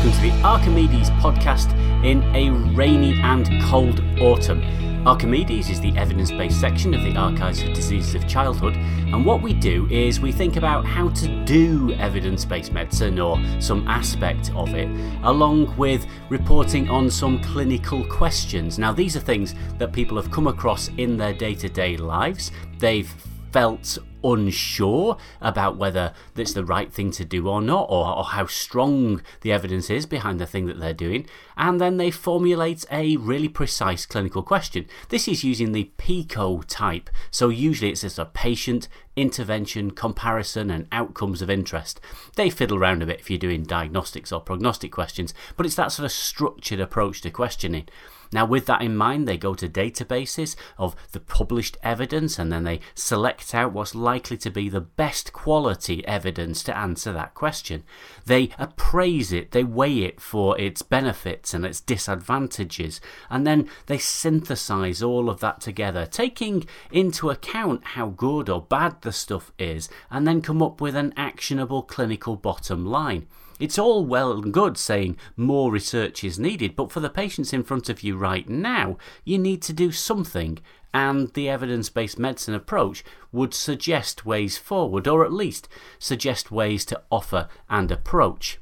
welcome to the Archimedes podcast in a rainy and cold autumn. Archimedes is the evidence based section of the Archives of Diseases of Childhood, and what we do is we think about how to do evidence based medicine or some aspect of it, along with reporting on some clinical questions. Now, these are things that people have come across in their day to day lives. They've felt unsure about whether it's the right thing to do or not, or, or, how strong the evidence is behind the thing that they're doing, and then they formulate a really precise clinical question. This is using the PICO type, so usually it's just a patient, intervention, comparison, and outcomes of interest. They fiddle around a bit if you're doing diagnostics or prognostic questions, but it's that sort of structured approach to questioning. Now, with that in mind, they go to databases of the published evidence and then they select out what's likely to be the best quality evidence to answer that question. They appraise it, they weigh it for its benefits and its disadvantages, and then they synthesize all of that together, taking into account how good or bad the stuff is, and then come up with an actionable clinical bottom line. It's all well and good saying more research is needed, but for the patients in front of you right now, you need to do something, and the evidence based medicine approach would suggest ways forward, or at least suggest ways to offer and approach.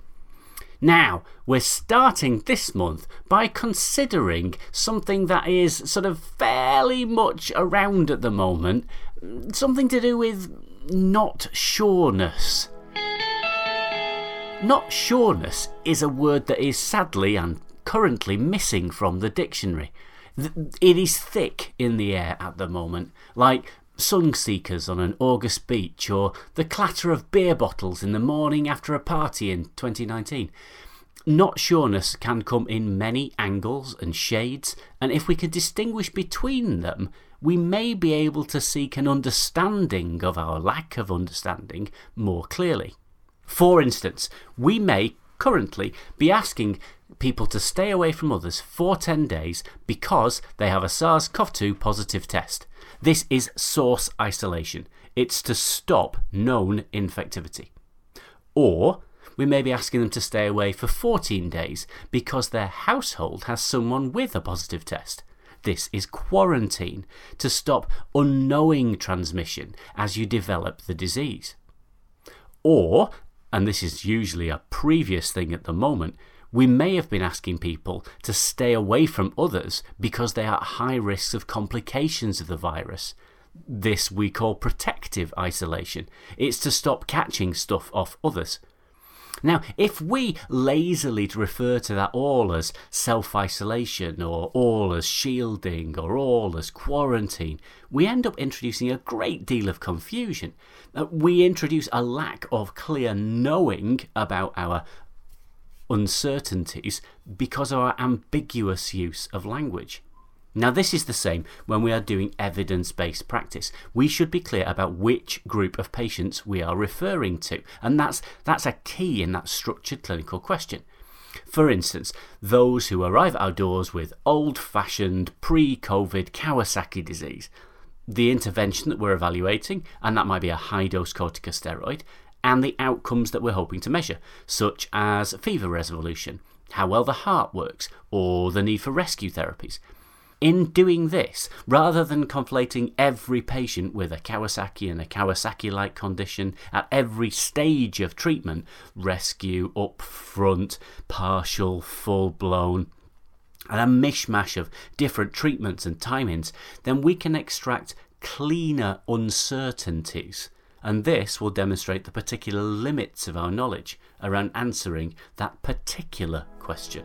Now, we're starting this month by considering something that is sort of fairly much around at the moment, something to do with not sureness. Not sureness is a word that is sadly and currently missing from the dictionary. It is thick in the air at the moment, like sun seekers on an August beach or the clatter of beer bottles in the morning after a party in 2019. Not sureness can come in many angles and shades, and if we can distinguish between them, we may be able to seek an understanding of our lack of understanding more clearly. For instance, we may currently be asking people to stay away from others for 10 days because they have a SARS CoV 2 positive test. This is source isolation, it's to stop known infectivity. Or we may be asking them to stay away for 14 days because their household has someone with a positive test. This is quarantine to stop unknowing transmission as you develop the disease. Or and this is usually a previous thing at the moment, we may have been asking people to stay away from others because they are at high risks of complications of the virus. This we call protective isolation. It's to stop catching stuff off others. Now, if we lazily refer to that all as self isolation, or all as shielding, or all as quarantine, we end up introducing a great deal of confusion. Uh, we introduce a lack of clear knowing about our uncertainties because of our ambiguous use of language. Now, this is the same when we are doing evidence based practice. We should be clear about which group of patients we are referring to, and that's, that's a key in that structured clinical question. For instance, those who arrive at our doors with old fashioned pre COVID Kawasaki disease. The intervention that we're evaluating, and that might be a high dose corticosteroid, and the outcomes that we're hoping to measure, such as fever resolution, how well the heart works, or the need for rescue therapies. In doing this, rather than conflating every patient with a Kawasaki and a Kawasaki like condition at every stage of treatment rescue, upfront, partial, full blown and a mishmash of different treatments and timings, then we can extract cleaner uncertainties. And this will demonstrate the particular limits of our knowledge around answering that particular question.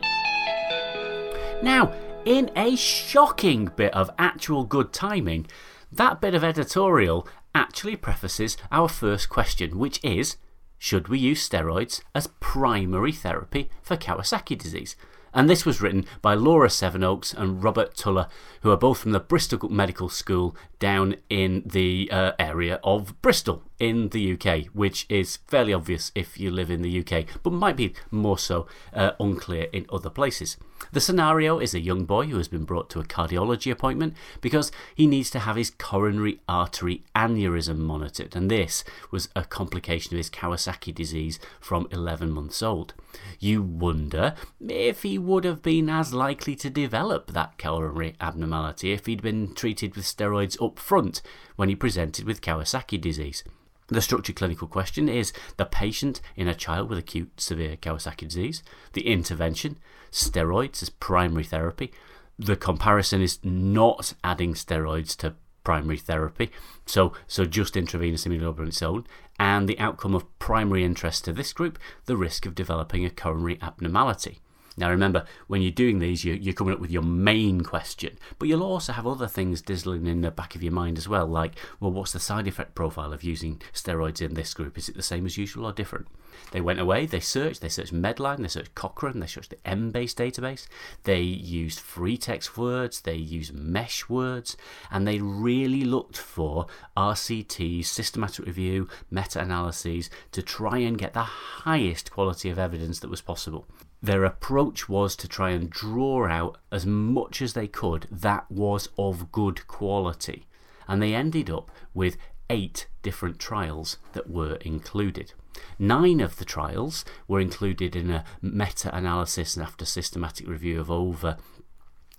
Now, in a shocking bit of actual good timing, that bit of editorial actually prefaces our first question, which is Should we use steroids as primary therapy for Kawasaki disease? And this was written by Laura Sevenoaks and Robert Tulloh, who are both from the Bristol Medical School down in the uh, area of Bristol in the UK, which is fairly obvious if you live in the UK, but might be more so uh, unclear in other places. The scenario is a young boy who has been brought to a cardiology appointment because he needs to have his coronary artery aneurysm monitored, and this was a complication of his Kawasaki disease from 11 months old. You wonder if he would have been as likely to develop that coronary abnormality if he'd been treated with steroids up front when he presented with Kawasaki disease. The structured clinical question is the patient in a child with acute severe Kawasaki disease, the intervention, steroids as primary therapy. The comparison is not adding steroids to primary therapy, so, so just intravenous immunoglobulin on its own, and the outcome of primary interest to this group, the risk of developing a coronary abnormality. Now, remember, when you're doing these, you're, coming up with your main question, but you'll also have other things dizzling in the back of your mind as well, like, well, what's the side effect profile of using steroids in this group? Is it the same as usual or different? They went away, they searched, they searched Medline, they searched Cochrane, they searched the Embase database, they used free text words, they used mesh words, and they really looked for RCTs, systematic review, meta analyses to try and get the highest quality of evidence that was possible. Their approach was to try and draw out as much as they could that was of good quality, and they ended up with eight different trials that were included. Nine of the trials were included in a meta analysis and after systematic review of over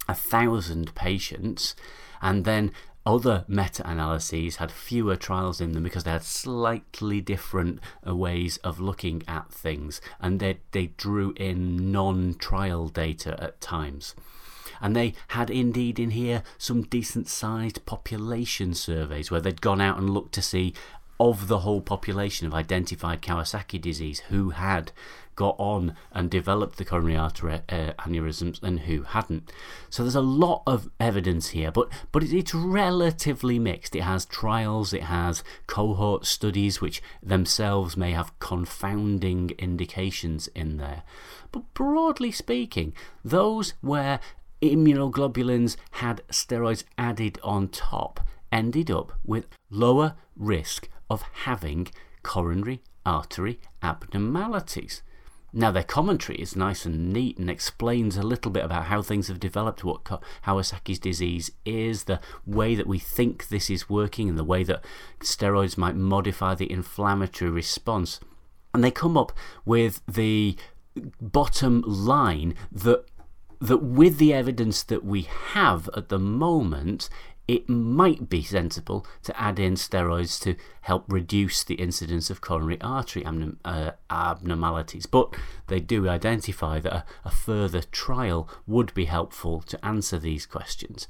a thousand patients, and then other meta analyses had fewer trials in them because they had slightly different uh, ways of looking at things and they, they drew in non trial data at times. And they had indeed in here some decent sized population surveys where they'd gone out and looked to see of the whole population of identified Kawasaki disease who had got on and developed the coronary artery uh, aneurysms and who hadn't. So there's a lot of evidence here, but, but it's relatively mixed. It has trials, it has cohort studies, which themselves may have confounding indications in there. But broadly speaking, those where immunoglobulins had steroids added on top ended up with lower risk of having coronary artery abnormalities. Now, their commentary is nice and neat and explains a little bit about how things have developed, what Kawasaki's disease is, the way that we think this is working, and the way that steroids might modify the inflammatory response. And they come up with the bottom line that that with the evidence that we have at the moment, it might be sensible to add in steroids to help reduce the incidence of coronary artery uh, abnormalities. But they do identify that a, a further trial would be helpful to answer these questions.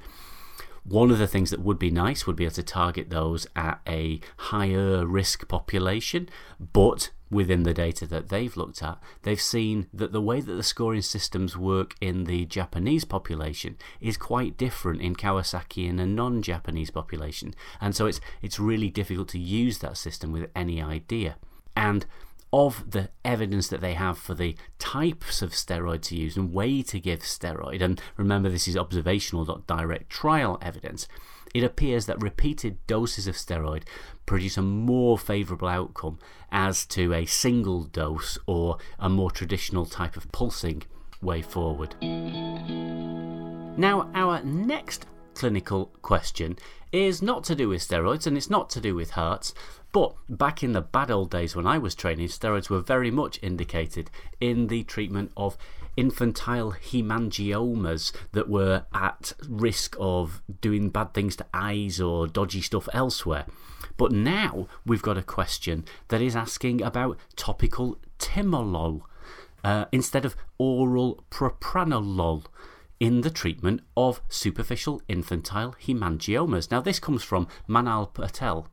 One of the things that would be nice would be able to target those at a higher risk population, but within the data that they've looked at, they've seen that the way that the scoring systems work in the Japanese population is quite different in Kawasaki in a non Japanese population. And so it's, it's really difficult to use that system with any idea. And of the evidence that they have for the types of steroid to use and way to give steroid, and remember this is observational, not direct trial evidence, it appears that repeated doses of steroid produce a more favourable outcome as to a single dose or a more traditional type of pulsing way forward. Now, our next clinical question is not to do with steroids and it's not to do with hearts, but back in the bad old days when I was training, steroids were very much indicated in the treatment of infantile hemangiomas that were at risk of doing bad things to eyes or dodgy stuff elsewhere. But now we've got a question that is asking about topical timolol uh, instead of oral propranolol in the treatment of superficial infantile hemangiomas. Now, this comes from Manal Patel,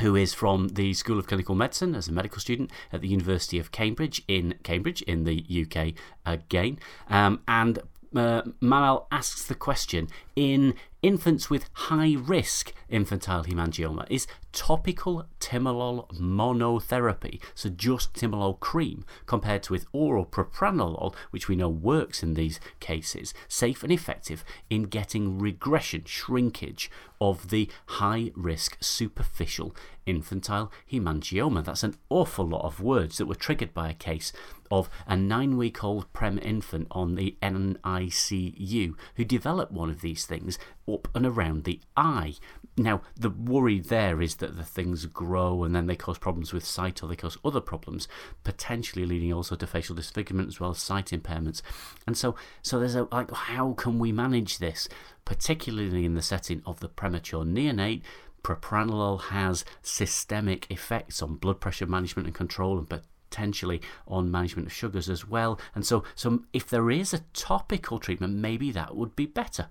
who is from the School of Clinical Medicine as a medical student at the University of Cambridge in Cambridge in the UK again. Um, and uh, Manal asks the question in infants with high risk infantile hemangioma is topical timolol monotherapy, so just timolol cream, compared to with oral propranolol, which we know works in these cases, safe and effective in getting regression, shrinkage of the high risk superficial infantile hemangioma. That's an awful lot of words that were triggered by a case of a nine week old Prem infant on the NICU who developed one of these things up and around the eye. Now, the worry there is that the things grow and then they cause problems with sight or they cause other problems, potentially leading also to facial disfigurement as well as sight impairments. And so, so there's a like, how can we manage this, particularly in the setting of the premature neonate? Propranolol has systemic effects on blood pressure management and control and potentially on management of sugars as well. And so, so if there is a topical treatment, maybe that would be better.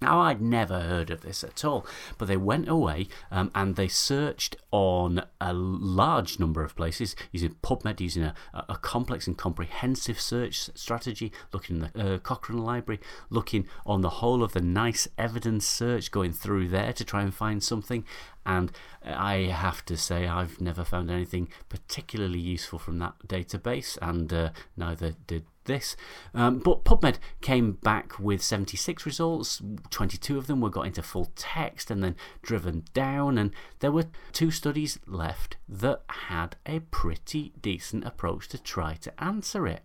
Now, I'd never heard of this at all, but they went away um, and they searched on a large number of places using PubMed, using a, a complex and comprehensive search strategy, looking in the uh, Cochrane Library, looking on the whole of the NICE evidence search, going through there to try and find something. And I have to say, I've never found anything particularly useful from that database, and uh, neither did this. Um, but PubMed came back with 76 results, 22 of them were got into full text and then driven down, and there were two studies left that had a pretty decent approach to try to answer it.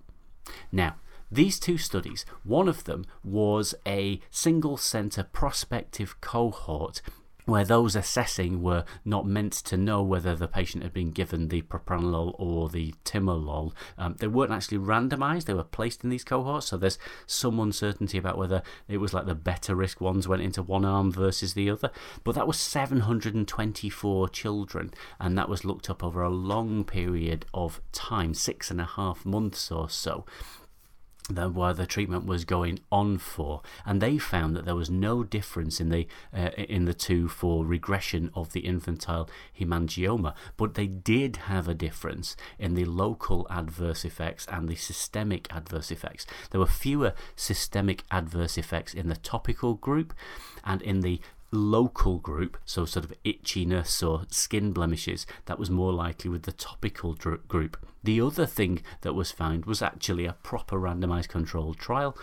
Now, these two studies, one of them was a single centre prospective cohort where those assessing were not meant to know whether the patient had been given the propranolol or the timolol. Um, they weren't actually randomized, they were placed in these cohorts, so there's some uncertainty about whether it was like the better risk ones went into one arm versus the other. But that was 724 children, and that was looked up over a long period of time six and a half months or so the, while the treatment was going on for, and they found that there was no difference in the uh, in the two for regression of the infantile hemangioma, but they did have a difference in the local adverse effects and the systemic adverse effects. There were fewer systemic adverse effects in the topical group, and in the local group, so sort of itchiness or skin blemishes, that was more likely with the topical group. The other thing that was found was actually a proper randomized controlled trial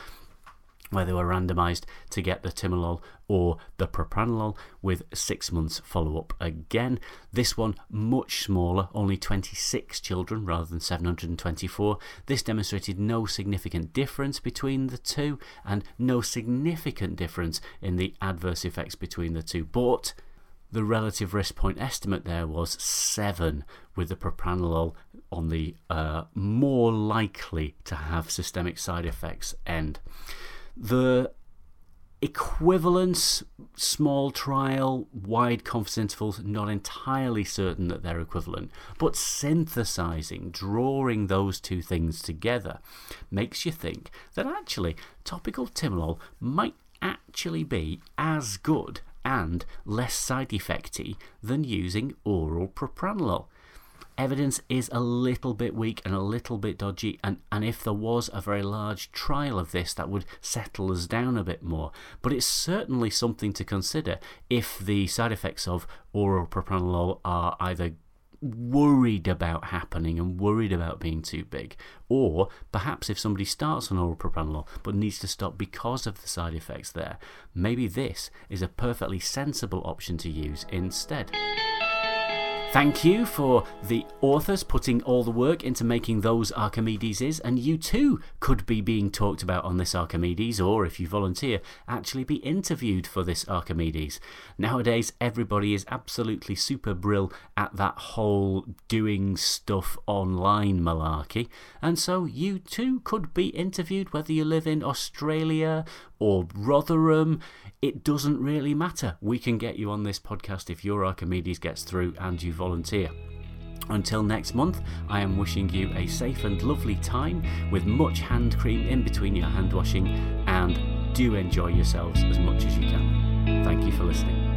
where they were randomized to get the timolol or the propranolol with six months follow up again. This one much smaller, only 26 children rather than 724. This demonstrated no significant difference between the two and no significant difference in the adverse effects between the two. But the relative risk point estimate there was 7, with the propranolol on the uh, more likely to have systemic side effects end. The equivalence, small trial, wide confidence intervals, not entirely certain that they're equivalent, but synthesizing, drawing those two things together makes you think that actually topical timolol might actually be as good and less side effecty than using oral propranolol evidence is a little bit weak and a little bit dodgy, and, and if there was a very large trial of this, that would settle us down a bit more. But it's certainly something to consider if the side effects of oral propranolol are either worried about happening and worried about being too big, or perhaps if somebody starts on oral propranolol but needs to stop because of the side effects there, maybe this is a perfectly sensible option to use instead. Thank you for the authors putting all the work into making those Archimedeses, and you too could be being talked about on this Archimedes, or if you volunteer, actually be interviewed for this Archimedes. Nowadays, everybody is absolutely super brill at that whole doing stuff online malarkey, and so you too could be interviewed whether you live in Australia or Rotherham it doesn't really matter. We can get you on this podcast if your Archimedes gets through and you volunteer. Until next month, I am wishing you a safe and lovely time with much hand cream in between your hand washing and do enjoy yourselves as much as you can. Thank you for listening.